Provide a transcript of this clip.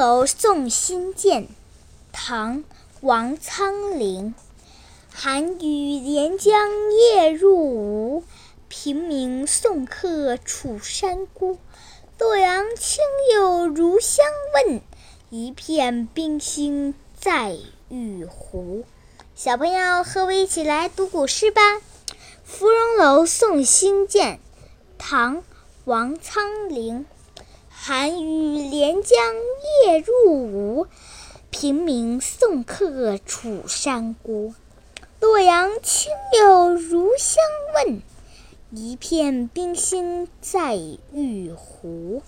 楼送辛渐，唐·王昌龄。寒雨连江夜入吴，平明送客楚山孤。洛阳亲友如相问，一片冰心在玉壶。小朋友，和我一起来读古诗吧，《芙蓉楼送辛渐》，唐·王昌龄。寒雨连江夜入吴，平明送客楚山孤。洛阳亲友如相问，一片冰心在玉壶。